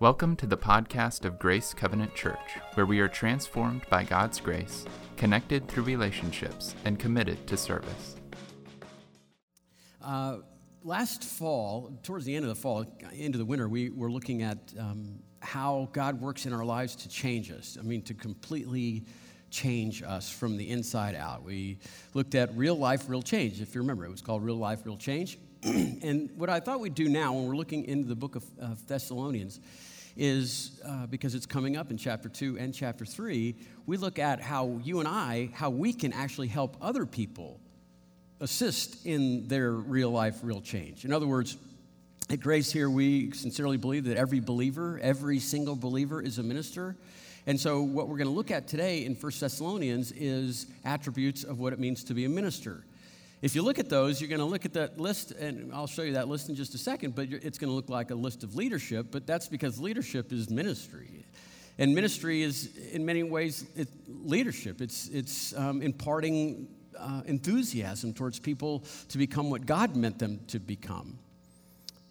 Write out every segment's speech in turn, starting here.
Welcome to the podcast of Grace Covenant Church, where we are transformed by God's grace, connected through relationships, and committed to service. Uh, last fall, towards the end of the fall, into the winter, we were looking at um, how God works in our lives to change us. I mean, to completely change us from the inside out. We looked at real life, real change. If you remember, it was called Real Life, Real Change. and what I thought we'd do now, when we're looking into the book of, of Thessalonians, is uh, because it's coming up in chapter 2 and chapter 3, we look at how you and I, how we can actually help other people assist in their real life, real change. In other words, at Grace here, we sincerely believe that every believer, every single believer is a minister. And so, what we're going to look at today in 1 Thessalonians is attributes of what it means to be a minister. If you look at those, you're going to look at that list, and I'll show you that list in just a second, but it's going to look like a list of leadership, but that's because leadership is ministry. And ministry is, in many ways, it, leadership. It's, it's um, imparting uh, enthusiasm towards people to become what God meant them to become.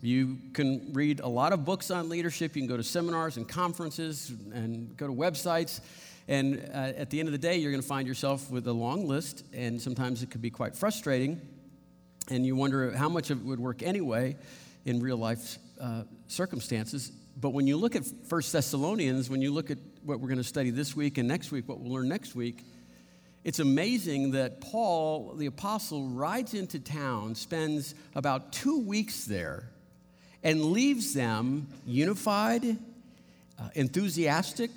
You can read a lot of books on leadership. You can go to seminars and conferences and go to websites. And uh, at the end of the day, you're going to find yourself with a long list, and sometimes it could be quite frustrating. And you wonder how much of it would work anyway in real life uh, circumstances. But when you look at First Thessalonians, when you look at what we're going to study this week and next week, what we'll learn next week, it's amazing that Paul, the apostle, rides into town, spends about two weeks there, and leaves them unified, uh, enthusiastic,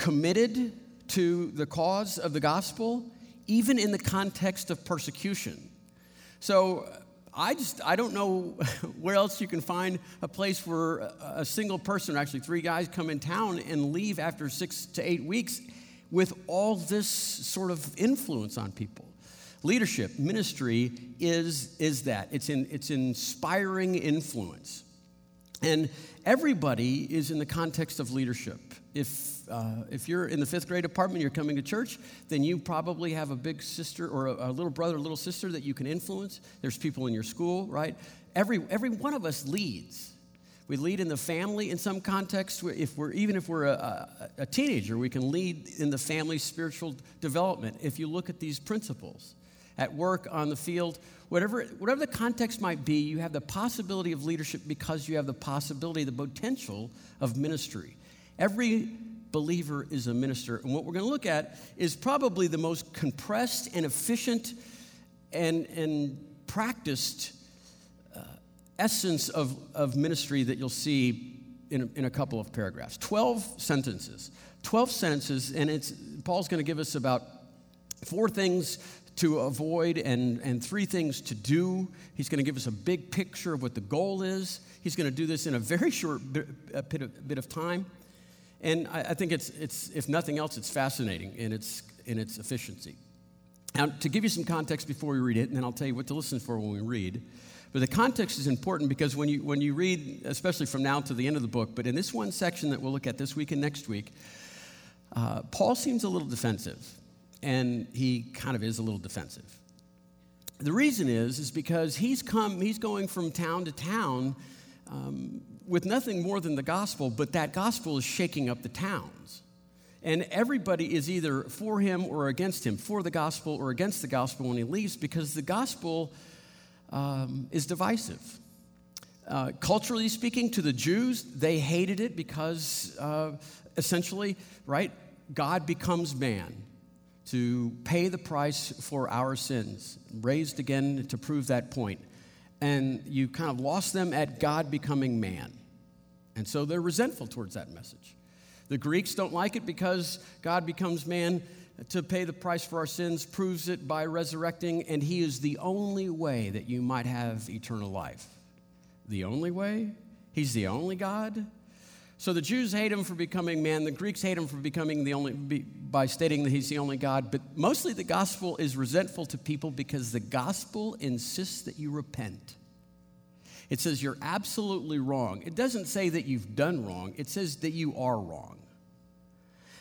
committed to the cause of the gospel, even in the context of persecution. So I just I don't know where else you can find a place where a single person, or actually three guys, come in town and leave after six to eight weeks with all this sort of influence on people. Leadership, ministry is, is that. It's, in, it's inspiring influence. And everybody is in the context of leadership. If, uh, if you're in the fifth grade department, you're coming to church, then you probably have a big sister or a, a little brother, a little sister that you can influence. There's people in your school, right? Every, every one of us leads. We lead in the family in some context. If we're, even if we're a, a, a teenager, we can lead in the family spiritual development if you look at these principles at work, on the field, whatever, whatever the context might be, you have the possibility of leadership because you have the possibility, the potential of ministry. Every believer is a minister. And what we're going to look at is probably the most compressed and efficient and, and practiced uh, essence of, of ministry that you'll see in a, in a couple of paragraphs 12 sentences. 12 sentences, and it's, Paul's going to give us about four things to avoid and, and three things to do. He's going to give us a big picture of what the goal is. He's going to do this in a very short bit, of, bit of time. And I, I, think it's, it's, if nothing else, it's fascinating in its, in its efficiency. Now, to give you some context before we read it, and then I'll tell you what to listen for when we read. But the context is important because when you, when you read, especially from now to the end of the book, but in this one section that we'll look at this week and next week, uh, Paul seems a little defensive and he kind of is a little defensive. The reason is, is because he's come, he's going from town to town um, with nothing more than the gospel, but that gospel is shaking up the towns. And everybody is either for him or against him, for the gospel or against the gospel when he leaves, because the gospel um, is divisive. Uh, culturally speaking, to the Jews, they hated it because uh, essentially, right, God becomes man to pay the price for our sins, raised again to prove that point. And you kind of lost them at God becoming man. And so they're resentful towards that message. The Greeks don't like it because God becomes man to pay the price for our sins, proves it by resurrecting, and He is the only way that you might have eternal life. The only way? He's the only God? So the Jews hate him for becoming man. The Greeks hate him for becoming the only, by stating that he's the only God. But mostly the gospel is resentful to people because the gospel insists that you repent. It says you're absolutely wrong. It doesn't say that you've done wrong, it says that you are wrong.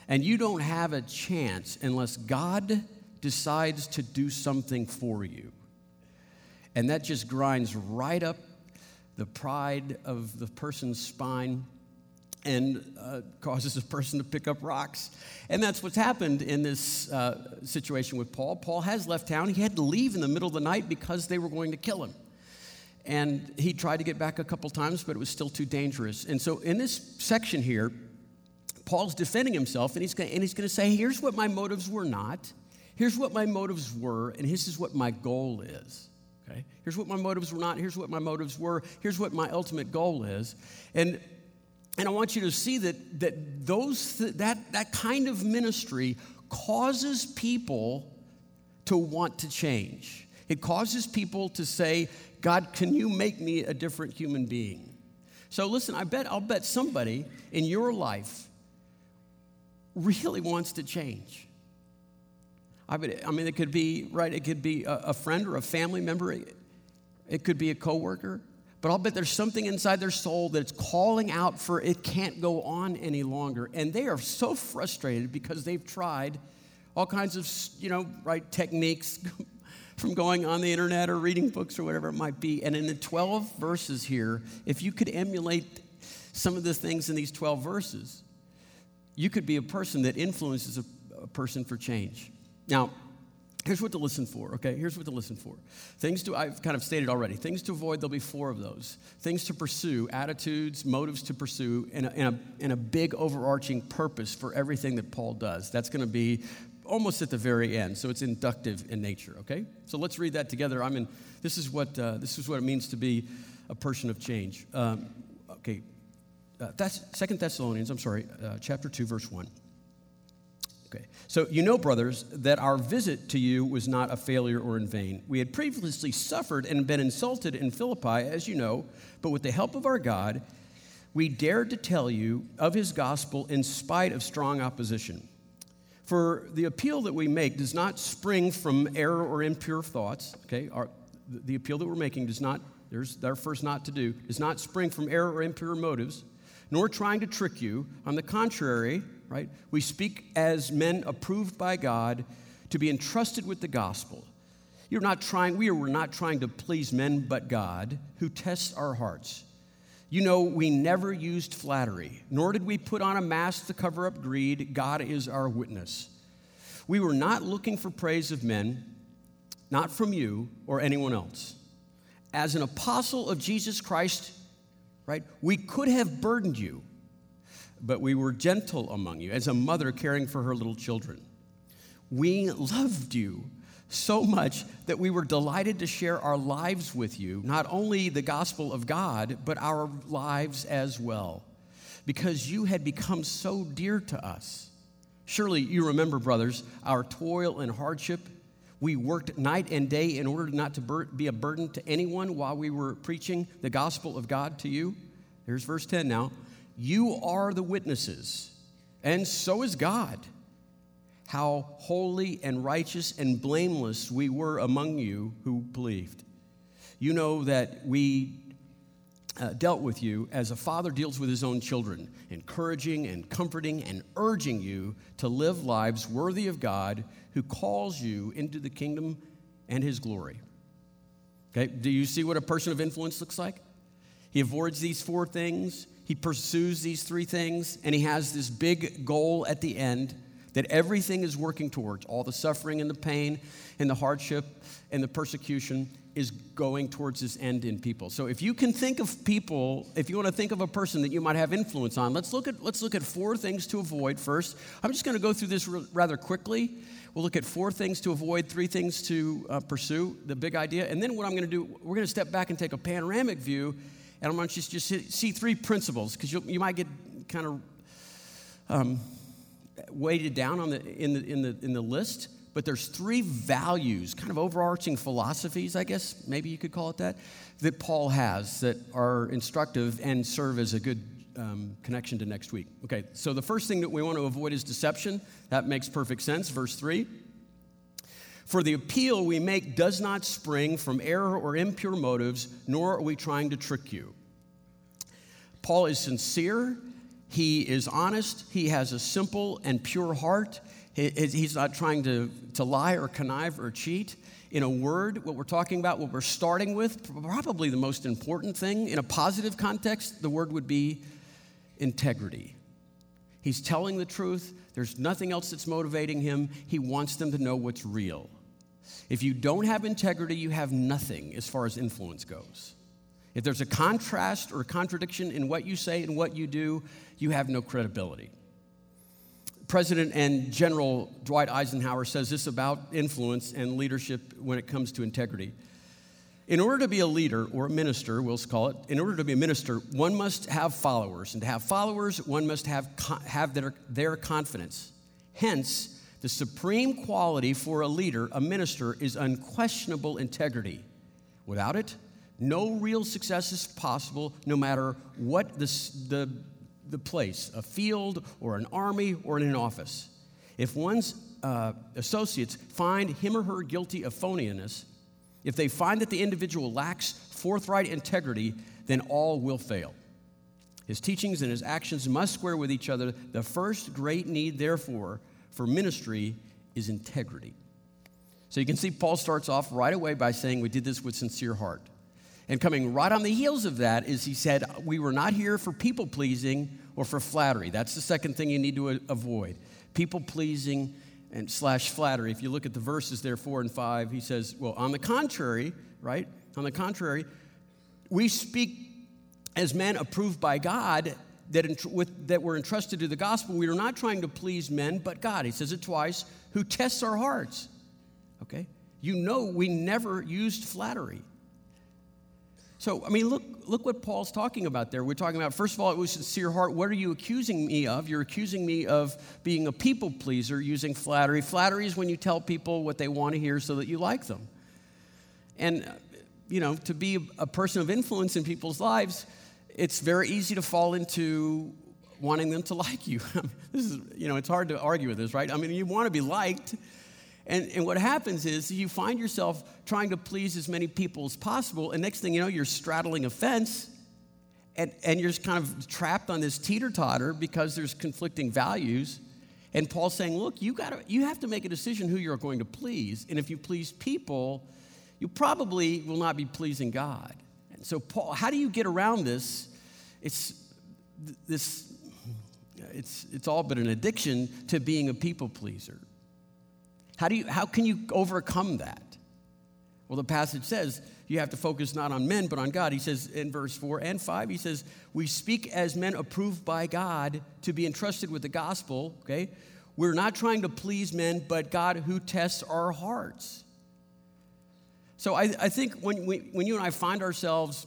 And you don't have a chance unless God decides to do something for you. And that just grinds right up the pride of the person's spine and uh, causes a person to pick up rocks. And that's what's happened in this uh, situation with Paul. Paul has left town. He had to leave in the middle of the night because they were going to kill him. And he tried to get back a couple times, but it was still too dangerous. And so in this section here, Paul's defending himself, and he's going to say, Here's what my motives were not. Here's what my motives were, and this is what my goal is. Okay? Here's what my motives were not. Here's what my motives were. Here's what my ultimate goal is. And and I want you to see that, that, those, that, that kind of ministry causes people to want to change. It causes people to say, God, can you make me a different human being? So listen, I bet I'll bet somebody in your life really wants to change. I, bet, I mean, it could be, right, it could be a, a friend or a family member. It, it could be a coworker. But I'll bet there's something inside their soul that's calling out for it can't go on any longer. And they are so frustrated because they've tried all kinds of, you know, right techniques from going on the internet or reading books or whatever it might be. And in the 12 verses here, if you could emulate some of the things in these 12 verses, you could be a person that influences a, a person for change. Now, Here's what to listen for, okay? Here's what to listen for. Things to, I've kind of stated already. Things to avoid, there'll be four of those. Things to pursue, attitudes, motives to pursue, and a, and a, and a big overarching purpose for everything that Paul does. That's going to be almost at the very end, so it's inductive in nature, okay? So let's read that together. I mean, this is what, uh, this is what it means to be a person of change. Um, okay, uh, that's Second Thessalonians, I'm sorry, uh, chapter 2, verse 1. Okay. So, you know, brothers, that our visit to you was not a failure or in vain. We had previously suffered and been insulted in Philippi, as you know, but with the help of our God, we dared to tell you of his gospel in spite of strong opposition. For the appeal that we make does not spring from error or impure thoughts. Okay, our, the appeal that we're making does not, there's our first not to do, does not spring from error or impure motives, nor trying to trick you. On the contrary, right? We speak as men approved by God to be entrusted with the gospel. You're not trying, we are not trying to please men but God who tests our hearts. You know, we never used flattery, nor did we put on a mask to cover up greed. God is our witness. We were not looking for praise of men, not from you or anyone else. As an apostle of Jesus Christ, right, we could have burdened you but we were gentle among you, as a mother caring for her little children. We loved you so much that we were delighted to share our lives with you, not only the gospel of God, but our lives as well, because you had become so dear to us. Surely you remember, brothers, our toil and hardship. We worked night and day in order not to be a burden to anyone while we were preaching the gospel of God to you. Here's verse 10 now. You are the witnesses, and so is God, how holy and righteous and blameless we were among you who believed. You know that we uh, dealt with you as a father deals with his own children, encouraging and comforting and urging you to live lives worthy of God who calls you into the kingdom and his glory. Okay, do you see what a person of influence looks like? He avoids these four things he pursues these three things, and he has this big goal at the end that everything is working towards. All the suffering and the pain and the hardship and the persecution is going towards this end in people. So if you can think of people, if you want to think of a person that you might have influence on, let's look at let's look at four things to avoid first. I'm just going to go through this rather quickly. We'll look at four things to avoid, three things to uh, pursue, the big idea. And then what I'm going to do, we're going to step back and take a panoramic view and I want you to just see three principles because you might get kind of um, weighted down on the, in, the, in, the, in the list. But there's three values, kind of overarching philosophies, I guess, maybe you could call it that, that Paul has that are instructive and serve as a good um, connection to next week. Okay, so the first thing that we want to avoid is deception. That makes perfect sense. Verse 3. For the appeal we make does not spring from error or impure motives, nor are we trying to trick you. Paul is sincere, he is honest, he has a simple and pure heart. He's not trying to, to lie or connive or cheat. In a word, what we're talking about, what we're starting with, probably the most important thing in a positive context, the word would be integrity. He's telling the truth. There's nothing else that's motivating him. He wants them to know what's real. If you don't have integrity, you have nothing as far as influence goes. If there's a contrast or a contradiction in what you say and what you do, you have no credibility. President and General Dwight Eisenhower says this about influence and leadership when it comes to integrity. In order to be a leader or a minister, we'll call it, in order to be a minister, one must have followers. And to have followers, one must have, have their, their confidence. Hence, the supreme quality for a leader, a minister, is unquestionable integrity. Without it, no real success is possible, no matter what the, the the place, a field or an army or in an office. If one's uh, associates find him or her guilty of phoniness, if they find that the individual lacks forthright integrity, then all will fail. His teachings and his actions must square with each other. The first great need, therefore, for ministry is integrity. So you can see Paul starts off right away by saying, We did this with sincere heart. And coming right on the heels of that is he said, We were not here for people pleasing or for flattery. That's the second thing you need to avoid people pleasing and slash flattery. If you look at the verses there, four and five, he says, Well, on the contrary, right? On the contrary, we speak as men approved by God that, with, that were entrusted to the gospel. We are not trying to please men, but God. He says it twice, who tests our hearts. Okay? You know, we never used flattery. So, I mean, look, look what Paul's talking about there. We're talking about, first of all, it was sincere heart. What are you accusing me of? You're accusing me of being a people pleaser using flattery. Flattery is when you tell people what they want to hear so that you like them. And, you know, to be a person of influence in people's lives, it's very easy to fall into wanting them to like you. this is, you know, it's hard to argue with this, right? I mean, you want to be liked. And, and what happens is you find yourself trying to please as many people as possible, and next thing you know, you're straddling a fence and, and you're kind of trapped on this teeter totter because there's conflicting values. And Paul's saying, look, you, gotta, you have to make a decision who you're going to please. And if you please people, you probably will not be pleasing God. And so, Paul, how do you get around this? It's this, it's, it's all but an addiction to being a people pleaser. How, do you, how can you overcome that? Well, the passage says you have to focus not on men, but on God. He says in verse 4 and 5, he says, We speak as men approved by God to be entrusted with the gospel, okay? We're not trying to please men, but God who tests our hearts. So I, I think when, we, when you and I find ourselves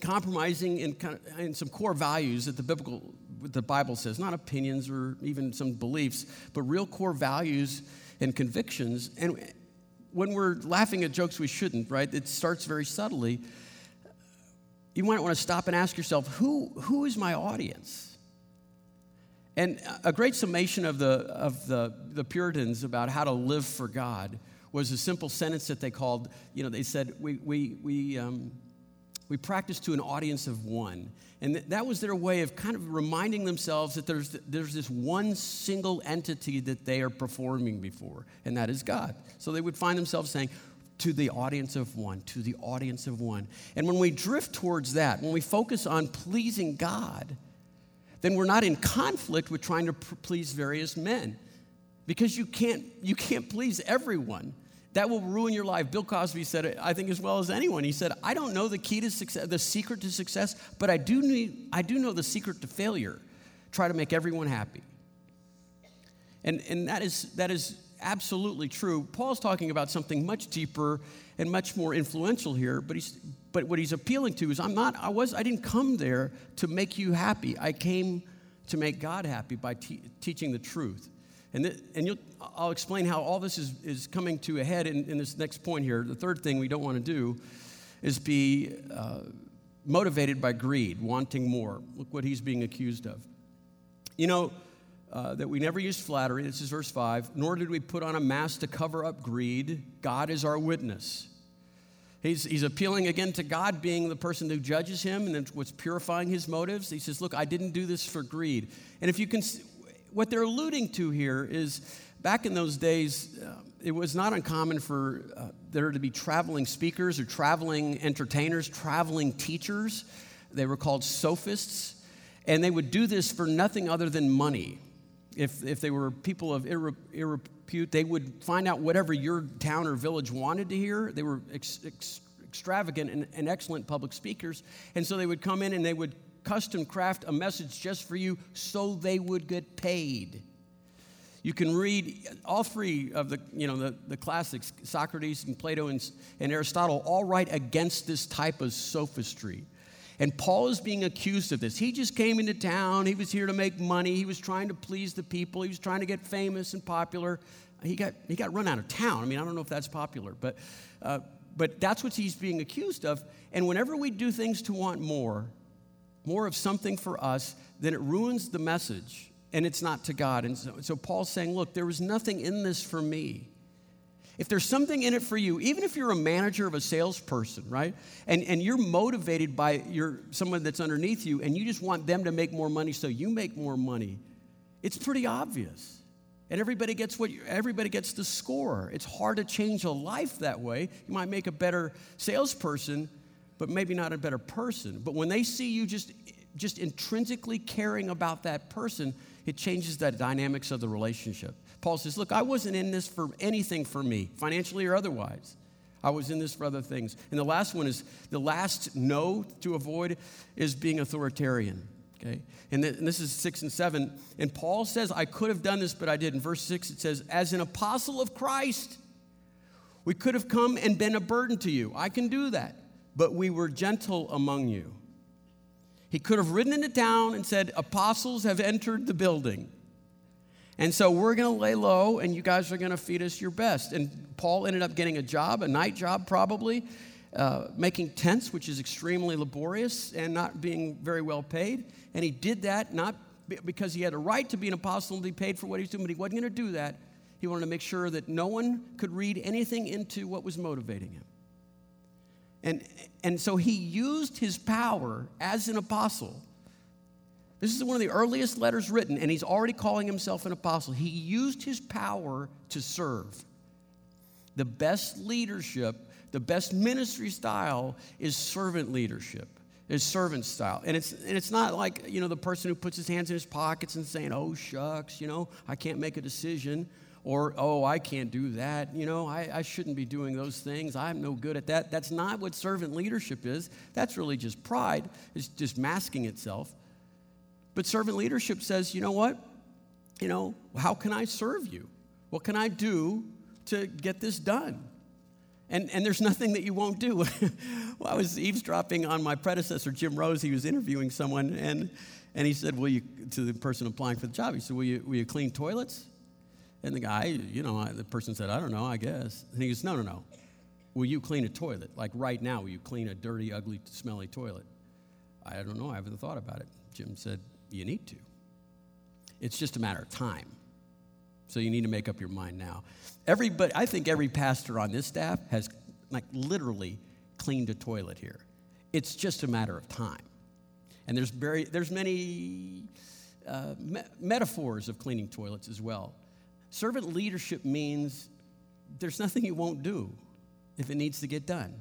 compromising in, kind of, in some core values that the biblical the Bible says, not opinions or even some beliefs, but real core values and convictions. And when we're laughing at jokes we shouldn't, right, it starts very subtly. You might want to stop and ask yourself, who, who is my audience? And a great summation of, the, of the, the Puritans about how to live for God was a simple sentence that they called, you know, they said, we, we, we, um, we practice to an audience of one. And that was their way of kind of reminding themselves that there's, there's this one single entity that they are performing before, and that is God. So they would find themselves saying, to the audience of one, to the audience of one. And when we drift towards that, when we focus on pleasing God, then we're not in conflict with trying to please various men because you can't, you can't please everyone. That will ruin your life. Bill Cosby said it, I think, as well as anyone. He said, I don't know the key to success, the secret to success, but I do, need, I do know the secret to failure. Try to make everyone happy. And, and that, is, that is absolutely true. Paul's talking about something much deeper and much more influential here, but, he's, but what he's appealing to is I'm not, I, was, I didn't come there to make you happy. I came to make God happy by te- teaching the truth. And, th- and I'll explain how all this is, is coming to a head in, in this next point here. The third thing we don't want to do is be uh, motivated by greed, wanting more. Look what he's being accused of. You know, uh, that we never used flattery, this is verse 5, nor did we put on a mask to cover up greed. God is our witness. He's, he's appealing again to God being the person who judges him and what's purifying his motives. He says, Look, I didn't do this for greed. And if you can, what they're alluding to here is back in those days, uh, it was not uncommon for uh, there to be traveling speakers or traveling entertainers, traveling teachers. They were called sophists. And they would do this for nothing other than money. If, if they were people of irre, irrepute, they would find out whatever your town or village wanted to hear. They were ex, ex, extravagant and, and excellent public speakers. And so they would come in and they would custom craft a message just for you so they would get paid. You can read all three of the, you know, the, the classics, Socrates and Plato and, and Aristotle, all write against this type of sophistry. And Paul is being accused of this. He just came into town. He was here to make money. He was trying to please the people. He was trying to get famous and popular. He got, he got run out of town. I mean, I don't know if that's popular, but, uh, but that's what he's being accused of. And whenever we do things to want more, more of something for us, then it ruins the message and it's not to God. And so, so Paul's saying, look, there was nothing in this for me. If there's something in it for you, even if you're a manager of a salesperson, right? And, and you're motivated by your, someone that's underneath you and you just want them to make more money so you make more money, it's pretty obvious. And everybody gets what everybody gets the score. It's hard to change a life that way. You might make a better salesperson, but maybe not a better person. But when they see you just just intrinsically caring about that person, it changes the dynamics of the relationship. Paul says, Look, I wasn't in this for anything for me, financially or otherwise. I was in this for other things. And the last one is the last no to avoid is being authoritarian. Okay? And, th- and this is six and seven. And Paul says, I could have done this, but I didn't. Verse six, it says, As an apostle of Christ, we could have come and been a burden to you. I can do that. But we were gentle among you. He could have written it down and said, Apostles have entered the building. And so we're going to lay low and you guys are going to feed us your best. And Paul ended up getting a job, a night job probably, uh, making tents, which is extremely laborious and not being very well paid. And he did that not because he had a right to be an apostle and be paid for what he was doing, but he wasn't going to do that. He wanted to make sure that no one could read anything into what was motivating him. And, and so he used his power as an apostle. This is one of the earliest letters written, and he's already calling himself an apostle. He used his power to serve. The best leadership, the best ministry style is servant leadership. Is servant style. And it's, and it's not like, you know, the person who puts his hands in his pockets and saying, oh, shucks, you know, I can't make a decision or, oh, I can't do that. You know, I, I shouldn't be doing those things. I'm no good at that. That's not what servant leadership is. That's really just pride, it's just masking itself. But servant leadership says, you know what? You know, how can I serve you? What can I do to get this done? And, and there's nothing that you won't do. well, I was eavesdropping on my predecessor, Jim Rose. He was interviewing someone, and, and he said, Will you, to the person applying for the job, he said, Will you, will you clean toilets? And the guy, you know, the person said, I don't know, I guess. And he goes, No, no, no. Will you clean a toilet? Like right now, will you clean a dirty, ugly, smelly toilet? I don't know, I haven't thought about it. Jim said, You need to. It's just a matter of time. So you need to make up your mind now. Everybody, I think every pastor on this staff has like literally cleaned a toilet here. It's just a matter of time. And there's, very, there's many uh, me- metaphors of cleaning toilets as well. Servant leadership means there's nothing you won't do if it needs to get done.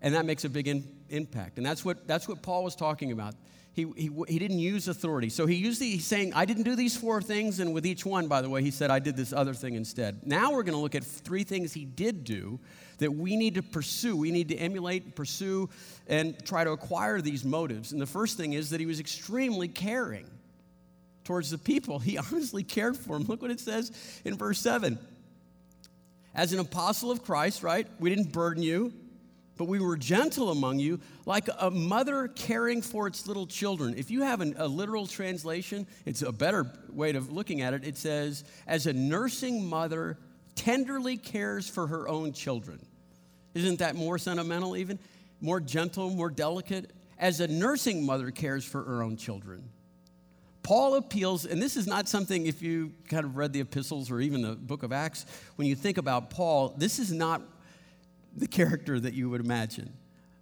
And that makes a big in, impact. And that's what, that's what Paul was talking about. He, he, he didn't use authority. So he used the, he's saying, I didn't do these four things. And with each one, by the way, he said, I did this other thing instead. Now we're going to look at three things he did do that we need to pursue. We need to emulate, pursue, and try to acquire these motives. And the first thing is that he was extremely caring towards the people. He honestly cared for them. Look what it says in verse 7. As an apostle of Christ, right? We didn't burden you, but we were gentle among you, like a mother caring for its little children. If you have an, a literal translation, it's a better way of looking at it. It says, as a nursing mother tenderly cares for her own children. Isn't that more sentimental, even? More gentle, more delicate? As a nursing mother cares for her own children. Paul appeals, and this is not something, if you kind of read the epistles or even the book of Acts, when you think about Paul, this is not the character that you would imagine.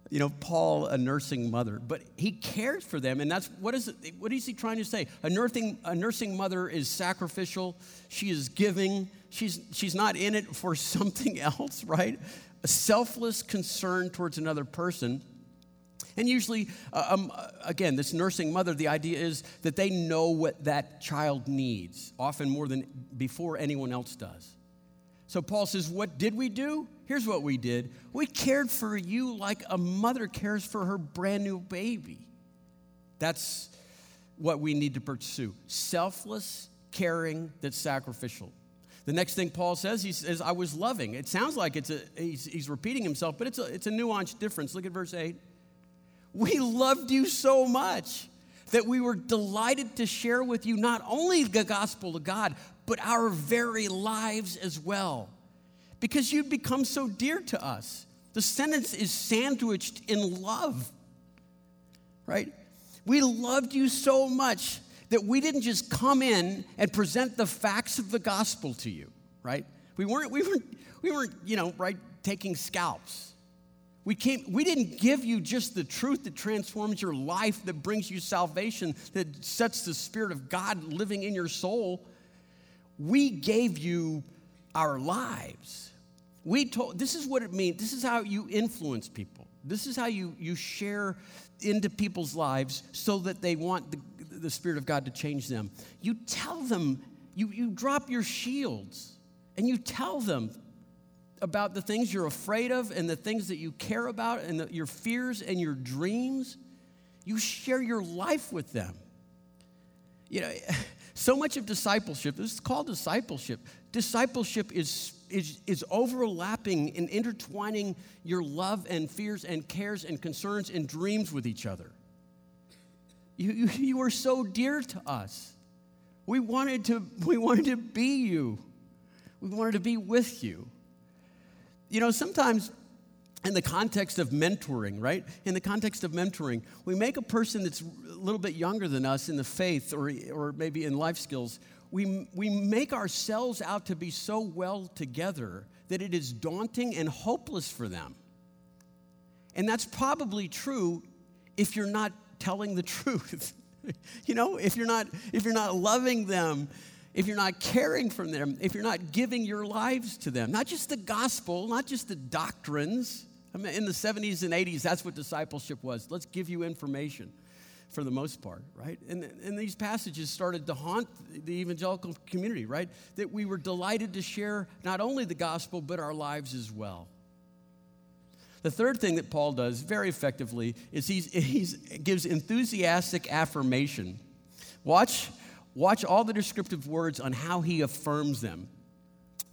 You know, Paul, a nursing mother, but he cares for them, and that's what is it, what is he trying to say? A nursing, a nursing mother is sacrificial, she is giving, she's, she's not in it for something else, right? A selfless concern towards another person. And usually, uh, um, uh, again, this nursing mother, the idea is that they know what that child needs, often more than before anyone else does. So Paul says, What did we do? Here's what we did we cared for you like a mother cares for her brand new baby. That's what we need to pursue selfless caring that's sacrificial. The next thing Paul says, he says, I was loving. It sounds like it's a, he's, he's repeating himself, but it's a, it's a nuanced difference. Look at verse 8. We loved you so much that we were delighted to share with you not only the gospel of God, but our very lives as well. Because you'd become so dear to us. The sentence is sandwiched in love, right? We loved you so much that we didn't just come in and present the facts of the gospel to you, right? We weren't, we weren't, we weren't, you know, right, taking scalps. We came, we didn't give you just the truth that transforms your life, that brings you salvation, that sets the Spirit of God living in your soul. We gave you our lives. We told this is what it means. This is how you influence people. This is how you, you share into people's lives so that they want the, the Spirit of God to change them. You tell them, you, you drop your shields and you tell them about the things you're afraid of and the things that you care about and the, your fears and your dreams. You share your life with them. You know, so much of discipleship, this is called discipleship. Discipleship is, is, is overlapping and intertwining your love and fears and cares and concerns and dreams with each other. You, you, you were so dear to us. We wanted to, we wanted to be you. We wanted to be with you. You know, sometimes in the context of mentoring, right? In the context of mentoring, we make a person that's a little bit younger than us in the faith or, or maybe in life skills, we, we make ourselves out to be so well together that it is daunting and hopeless for them. And that's probably true if you're not telling the truth. you know, if you're not if you're not loving them, if you're not caring for them, if you're not giving your lives to them, not just the gospel, not just the doctrines. I mean, in the 70s and 80s, that's what discipleship was. Let's give you information for the most part, right? And, and these passages started to haunt the evangelical community, right? That we were delighted to share not only the gospel, but our lives as well. The third thing that Paul does very effectively is he gives enthusiastic affirmation. Watch, watch all the descriptive words on how he affirms them.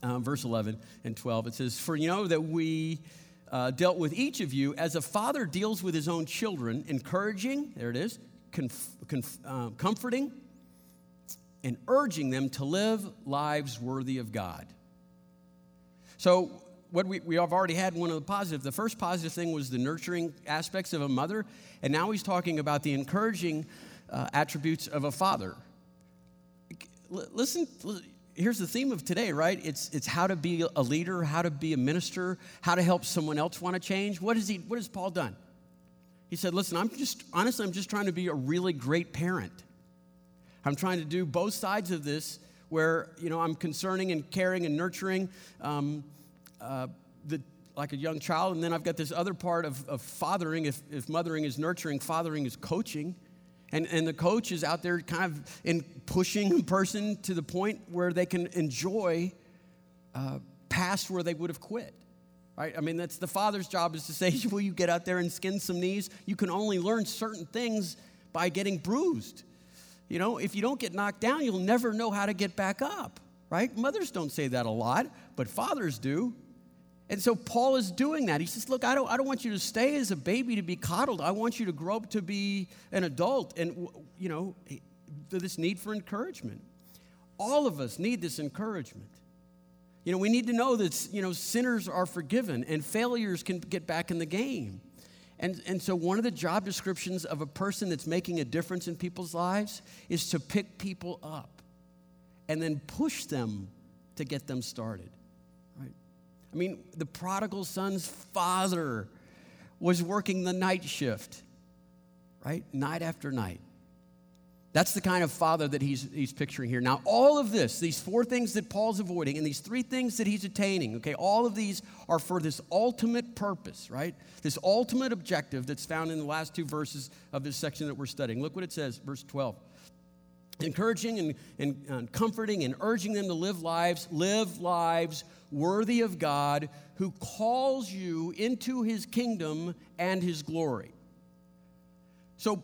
Um, verse 11 and 12, it says, For you know that we uh, dealt with each of you as a father deals with his own children, encouraging, there it is, conf- conf- uh, comforting, and urging them to live lives worthy of God. So what we, we have already had one of the positive. The first positive thing was the nurturing aspects of a mother, and now he's talking about the encouraging uh, attributes of a father. Listen, here's the theme of today, right? It's, it's how to be a leader, how to be a minister, how to help someone else want to change. What, is he, what has Paul done? He said, Listen, I'm just, honestly, I'm just trying to be a really great parent. I'm trying to do both sides of this where, you know, I'm concerning and caring and nurturing. Um, uh, the, like a young child, and then I've got this other part of, of fathering. If, if mothering is nurturing, fathering is coaching. And, and the coach is out there kind of in pushing a person to the point where they can enjoy uh, past where they would have quit. Right? I mean, that's the father's job is to say, Will you get out there and skin some knees? You can only learn certain things by getting bruised. You know, if you don't get knocked down, you'll never know how to get back up. Right? Mothers don't say that a lot, but fathers do. And so Paul is doing that. He says, Look, I don't, I don't want you to stay as a baby to be coddled. I want you to grow up to be an adult. And, you know, this need for encouragement. All of us need this encouragement. You know, we need to know that, you know, sinners are forgiven and failures can get back in the game. And, and so, one of the job descriptions of a person that's making a difference in people's lives is to pick people up and then push them to get them started. I mean, the prodigal son's father was working the night shift, right? Night after night. That's the kind of father that he's, he's picturing here. Now, all of this, these four things that Paul's avoiding, and these three things that he's attaining, okay, all of these are for this ultimate purpose, right? This ultimate objective that's found in the last two verses of this section that we're studying. Look what it says, verse 12. Encouraging and, and, and comforting and urging them to live lives, live lives worthy of God who calls you into his kingdom and his glory. So,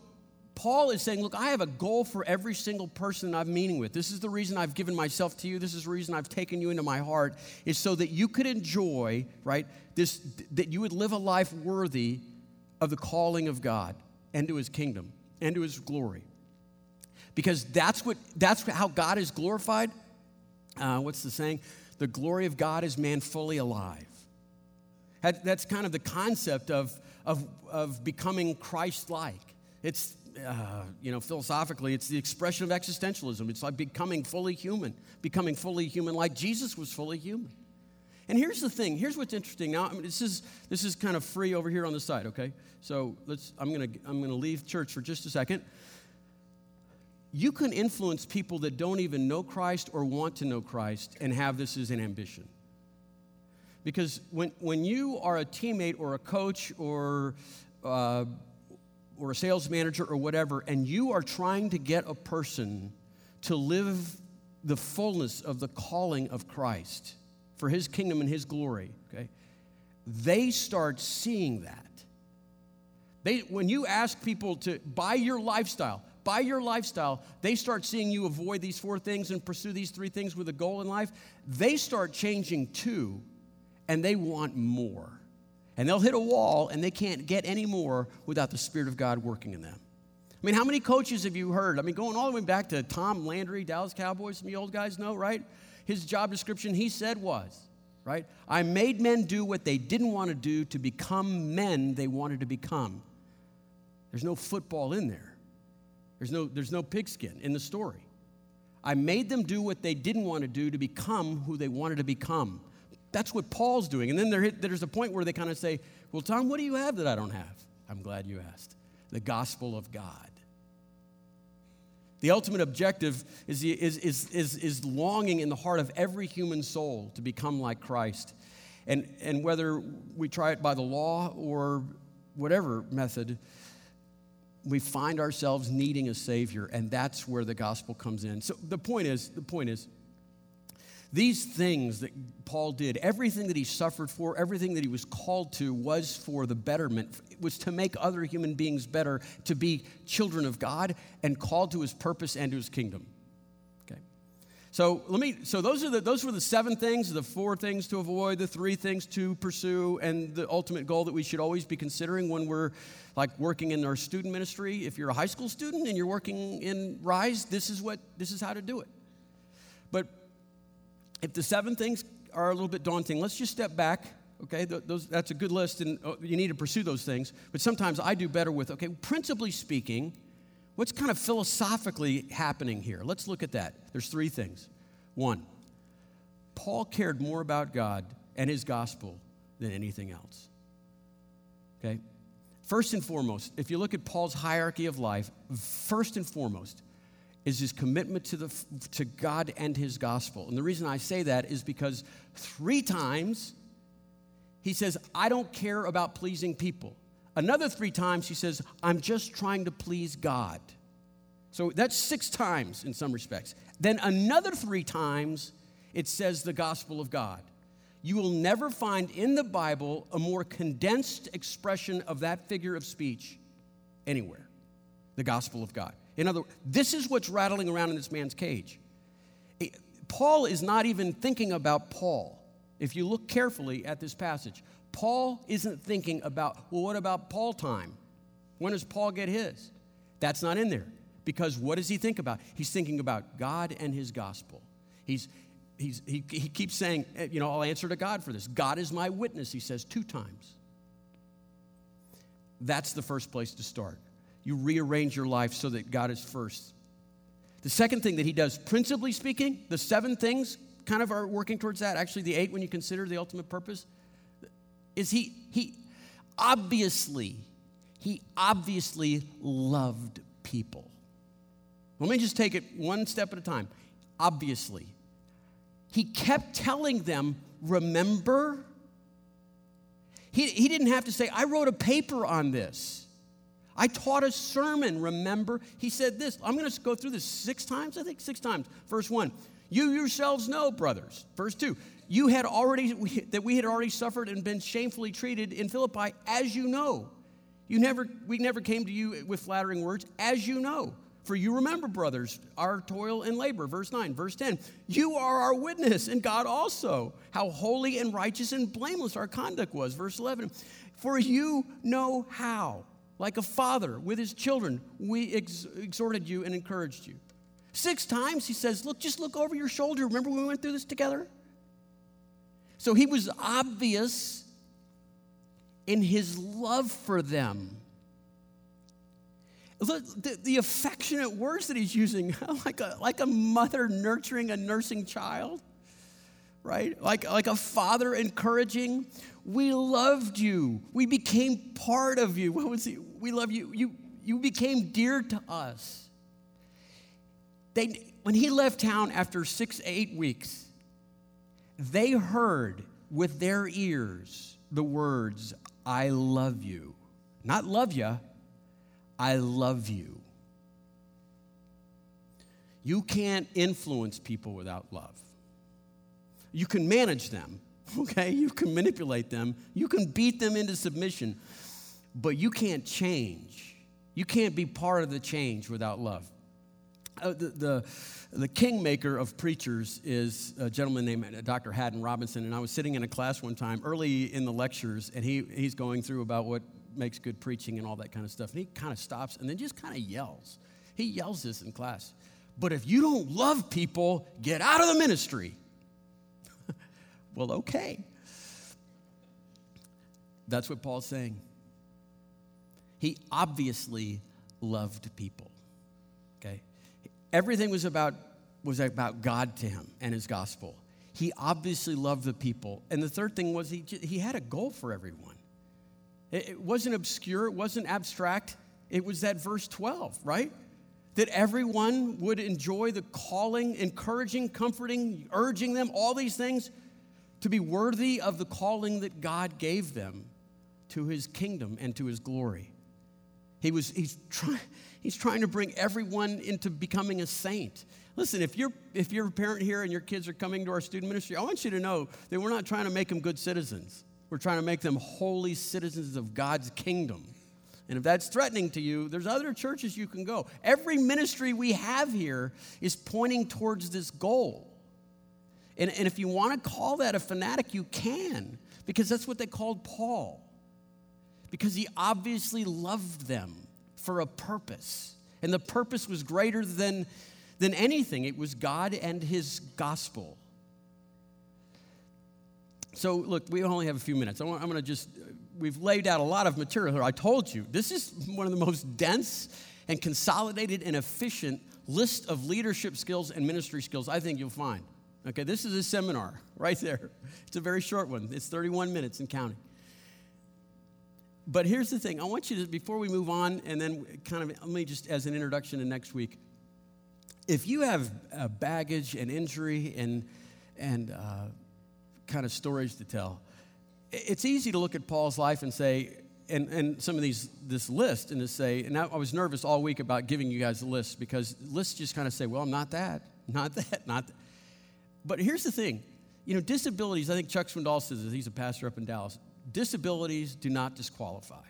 Paul is saying, Look, I have a goal for every single person I'm meeting with. This is the reason I've given myself to you. This is the reason I've taken you into my heart, is so that you could enjoy, right, this, that you would live a life worthy of the calling of God and to his kingdom and to his glory. Because that's, what, that's how God is glorified. Uh, what's the saying? The glory of God is man fully alive. That, that's kind of the concept of, of, of becoming Christ like. It's uh, you know, philosophically, it's the expression of existentialism. It's like becoming fully human, becoming fully human like Jesus was fully human. And here's the thing. Here's what's interesting. Now, I mean, this is this is kind of free over here on the side. Okay, so let's. I'm gonna I'm gonna leave church for just a second. You can influence people that don't even know Christ or want to know Christ and have this as an ambition. Because when, when you are a teammate or a coach or uh, or a sales manager or whatever, and you are trying to get a person to live the fullness of the calling of Christ for his kingdom and his glory, okay, they start seeing that. They, when you ask people to buy your lifestyle, buy your lifestyle, they start seeing you avoid these four things and pursue these three things with a goal in life. They start changing too, and they want more. And they'll hit a wall and they can't get any more without the Spirit of God working in them. I mean, how many coaches have you heard? I mean, going all the way back to Tom Landry, Dallas Cowboys, some of you old guys know, right? His job description, he said, was, right? I made men do what they didn't want to do to become men they wanted to become. There's no football in there. There's no, there's no pigskin in the story. I made them do what they didn't want to do to become who they wanted to become. That's what Paul's doing. And then there, there's a point where they kind of say, Well, Tom, what do you have that I don't have? I'm glad you asked. The gospel of God. The ultimate objective is, is, is, is, is longing in the heart of every human soul to become like Christ. And, and whether we try it by the law or whatever method, we find ourselves needing a Savior, and that's where the gospel comes in. So the point is, the point is, these things that Paul did, everything that he suffered for, everything that he was called to, was for the betterment, it was to make other human beings better, to be children of God and called to his purpose and to his kingdom. So let me so those are the those were the seven things, the four things to avoid, the three things to pursue, and the ultimate goal that we should always be considering when we're like working in our student ministry. If you're a high school student and you're working in Rise, this is what this is how to do it. But if the seven things are a little bit daunting, let's just step back. Okay, those, that's a good list, and oh, you need to pursue those things. But sometimes I do better with, okay, principally speaking, what's kind of philosophically happening here? Let's look at that. There's three things. One, Paul cared more about God and his gospel than anything else. Okay? First and foremost, if you look at Paul's hierarchy of life, first and foremost, is his commitment to, the, to God and his gospel. And the reason I say that is because three times he says, I don't care about pleasing people. Another three times he says, I'm just trying to please God. So that's six times in some respects. Then another three times it says the gospel of God. You will never find in the Bible a more condensed expression of that figure of speech anywhere the gospel of God. In other words, this is what's rattling around in this man's cage. Paul is not even thinking about Paul. If you look carefully at this passage, Paul isn't thinking about, well, what about Paul time? When does Paul get his? That's not in there. Because what does he think about? He's thinking about God and his gospel. He's, he's, he, he keeps saying, eh, you know, I'll answer to God for this. God is my witness, he says two times. That's the first place to start you rearrange your life so that God is first. The second thing that he does, principally speaking, the seven things kind of are working towards that, actually, the eight when you consider the ultimate purpose, is he, he obviously, he obviously loved people. Let me just take it one step at a time. Obviously, he kept telling them, Remember? He, he didn't have to say, I wrote a paper on this. I taught a sermon, remember? He said this. I'm going to go through this six times, I think, six times. Verse one, you yourselves know, brothers. Verse two, you had already, that we had already suffered and been shamefully treated in Philippi, as you know. You never, we never came to you with flattering words, as you know. For you remember, brothers, our toil and labor. Verse 9. Verse 10. You are our witness, and God also, how holy and righteous and blameless our conduct was. Verse 11. For you know how, like a father with his children, we ex- exhorted you and encouraged you. Six times he says, Look, just look over your shoulder. Remember when we went through this together? So he was obvious in his love for them. Look, the, the, affectionate words that he's using, like a, like a mother nurturing a nursing child, right? Like, like a father encouraging. We loved you. We became part of you. What was he? We love you. You, you became dear to us. They, when he left town after six, eight weeks, they heard with their ears the words, I love you. Not love you, I love you. You can't influence people without love. You can manage them, okay? You can manipulate them, you can beat them into submission, but you can't change. You can't be part of the change without love. Uh, the, the, the, kingmaker of preachers is a gentleman named uh, Dr. Haddon Robinson, and I was sitting in a class one time early in the lectures, and he, he's going through about what makes good preaching and all that kind of stuff. And he kind of stops and then just kind of yells. He yells this in class. But if you don't love people, get out of the ministry. well, okay. That's what Paul's saying. He obviously loved people. Okay? Everything was about was about God to him and his gospel. He obviously loved the people. And the third thing was he, he had a goal for everyone. It wasn't obscure, it wasn't abstract. It was that verse 12, right? That everyone would enjoy the calling, encouraging, comforting, urging them, all these things to be worthy of the calling that God gave them to his kingdom and to his glory. He was, he's, try, he's trying to bring everyone into becoming a saint. Listen, if you're, if you're a parent here and your kids are coming to our student ministry, I want you to know that we're not trying to make them good citizens. We're trying to make them holy citizens of God's kingdom. And if that's threatening to you, there's other churches you can go. Every ministry we have here is pointing towards this goal. And, and if you want to call that a fanatic, you can, because that's what they called Paul. Because he obviously loved them for a purpose. And the purpose was greater than, than anything, it was God and his gospel. So, look, we only have a few minutes. I'm going to just, we've laid out a lot of material here. I told you, this is one of the most dense and consolidated and efficient list of leadership skills and ministry skills I think you'll find. Okay, this is a seminar right there. It's a very short one, it's 31 minutes and counting. But here's the thing I want you to, before we move on, and then kind of, let me just as an introduction to next week, if you have baggage and injury and, and, uh, kind of stories to tell. It's easy to look at Paul's life and say, and, and some of these this list and to say, and I, I was nervous all week about giving you guys a list because lists just kind of say, well, I'm not that, not that, not that. But here's the thing, you know, disabilities, I think Chuck Swindoll says this, he's a pastor up in Dallas, disabilities do not disqualify.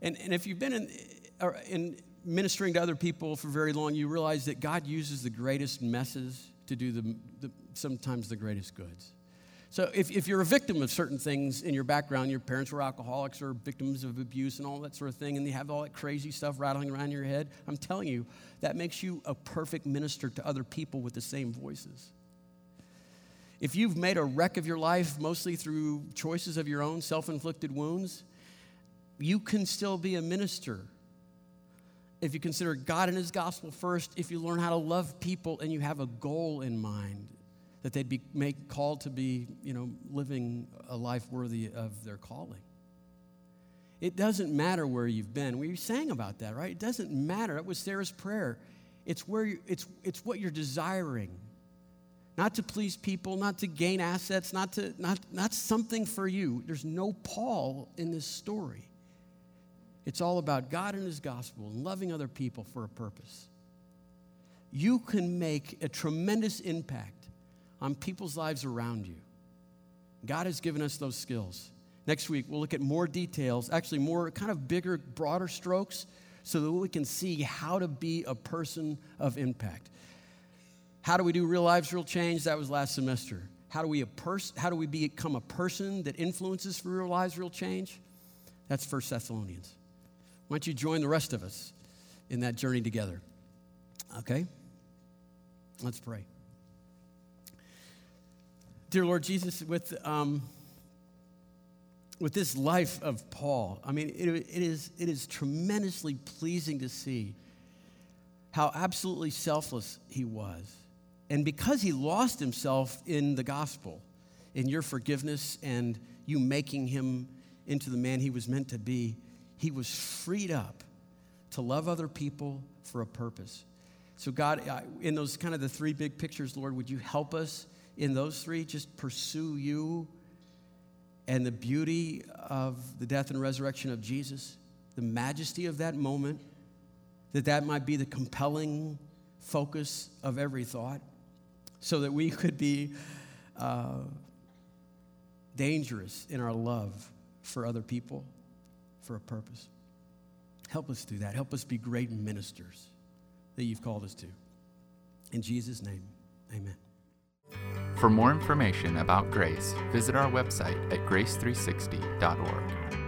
And, and if you've been in, in ministering to other people for very long, you realize that God uses the greatest messes to do the, the sometimes the greatest goods. So if, if you're a victim of certain things in your background, your parents were alcoholics or victims of abuse and all that sort of thing, and you have all that crazy stuff rattling around your head, I'm telling you, that makes you a perfect minister to other people with the same voices. If you've made a wreck of your life, mostly through choices of your own, self inflicted wounds, you can still be a minister. If you consider God and His gospel first, if you learn how to love people and you have a goal in mind, that they'd be make, called to be, you know, living a life worthy of their calling. It doesn't matter where you've been. We sang about that, right? It doesn't matter. That was Sarah's prayer. It's, where you, it's, it's what you're desiring. Not to please people, not to gain assets, not, to, not, not something for you. There's no Paul in this story. It's all about God and His gospel and loving other people for a purpose. You can make a tremendous impact on people's lives around you. God has given us those skills. Next week, we'll look at more details, actually, more kind of bigger, broader strokes, so that we can see how to be a person of impact. How do we do real lives, real change? That was last semester. How do we, a pers- how do we become a person that influences for real lives, real change? That's First Thessalonians. Why don't you join the rest of us in that journey together? Okay? Let's pray. Dear Lord Jesus, with, um, with this life of Paul, I mean, it, it, is, it is tremendously pleasing to see how absolutely selfless he was. And because he lost himself in the gospel, in your forgiveness and you making him into the man he was meant to be, he was freed up to love other people for a purpose. So, God, in those kind of the three big pictures, Lord, would you help us in those three, just pursue you and the beauty of the death and resurrection of Jesus, the majesty of that moment, that that might be the compelling focus of every thought, so that we could be uh, dangerous in our love for other people for a purpose. Help us do that. Help us be great ministers that you've called us to. In Jesus' name, amen. For more information about Grace, visit our website at grace360.org.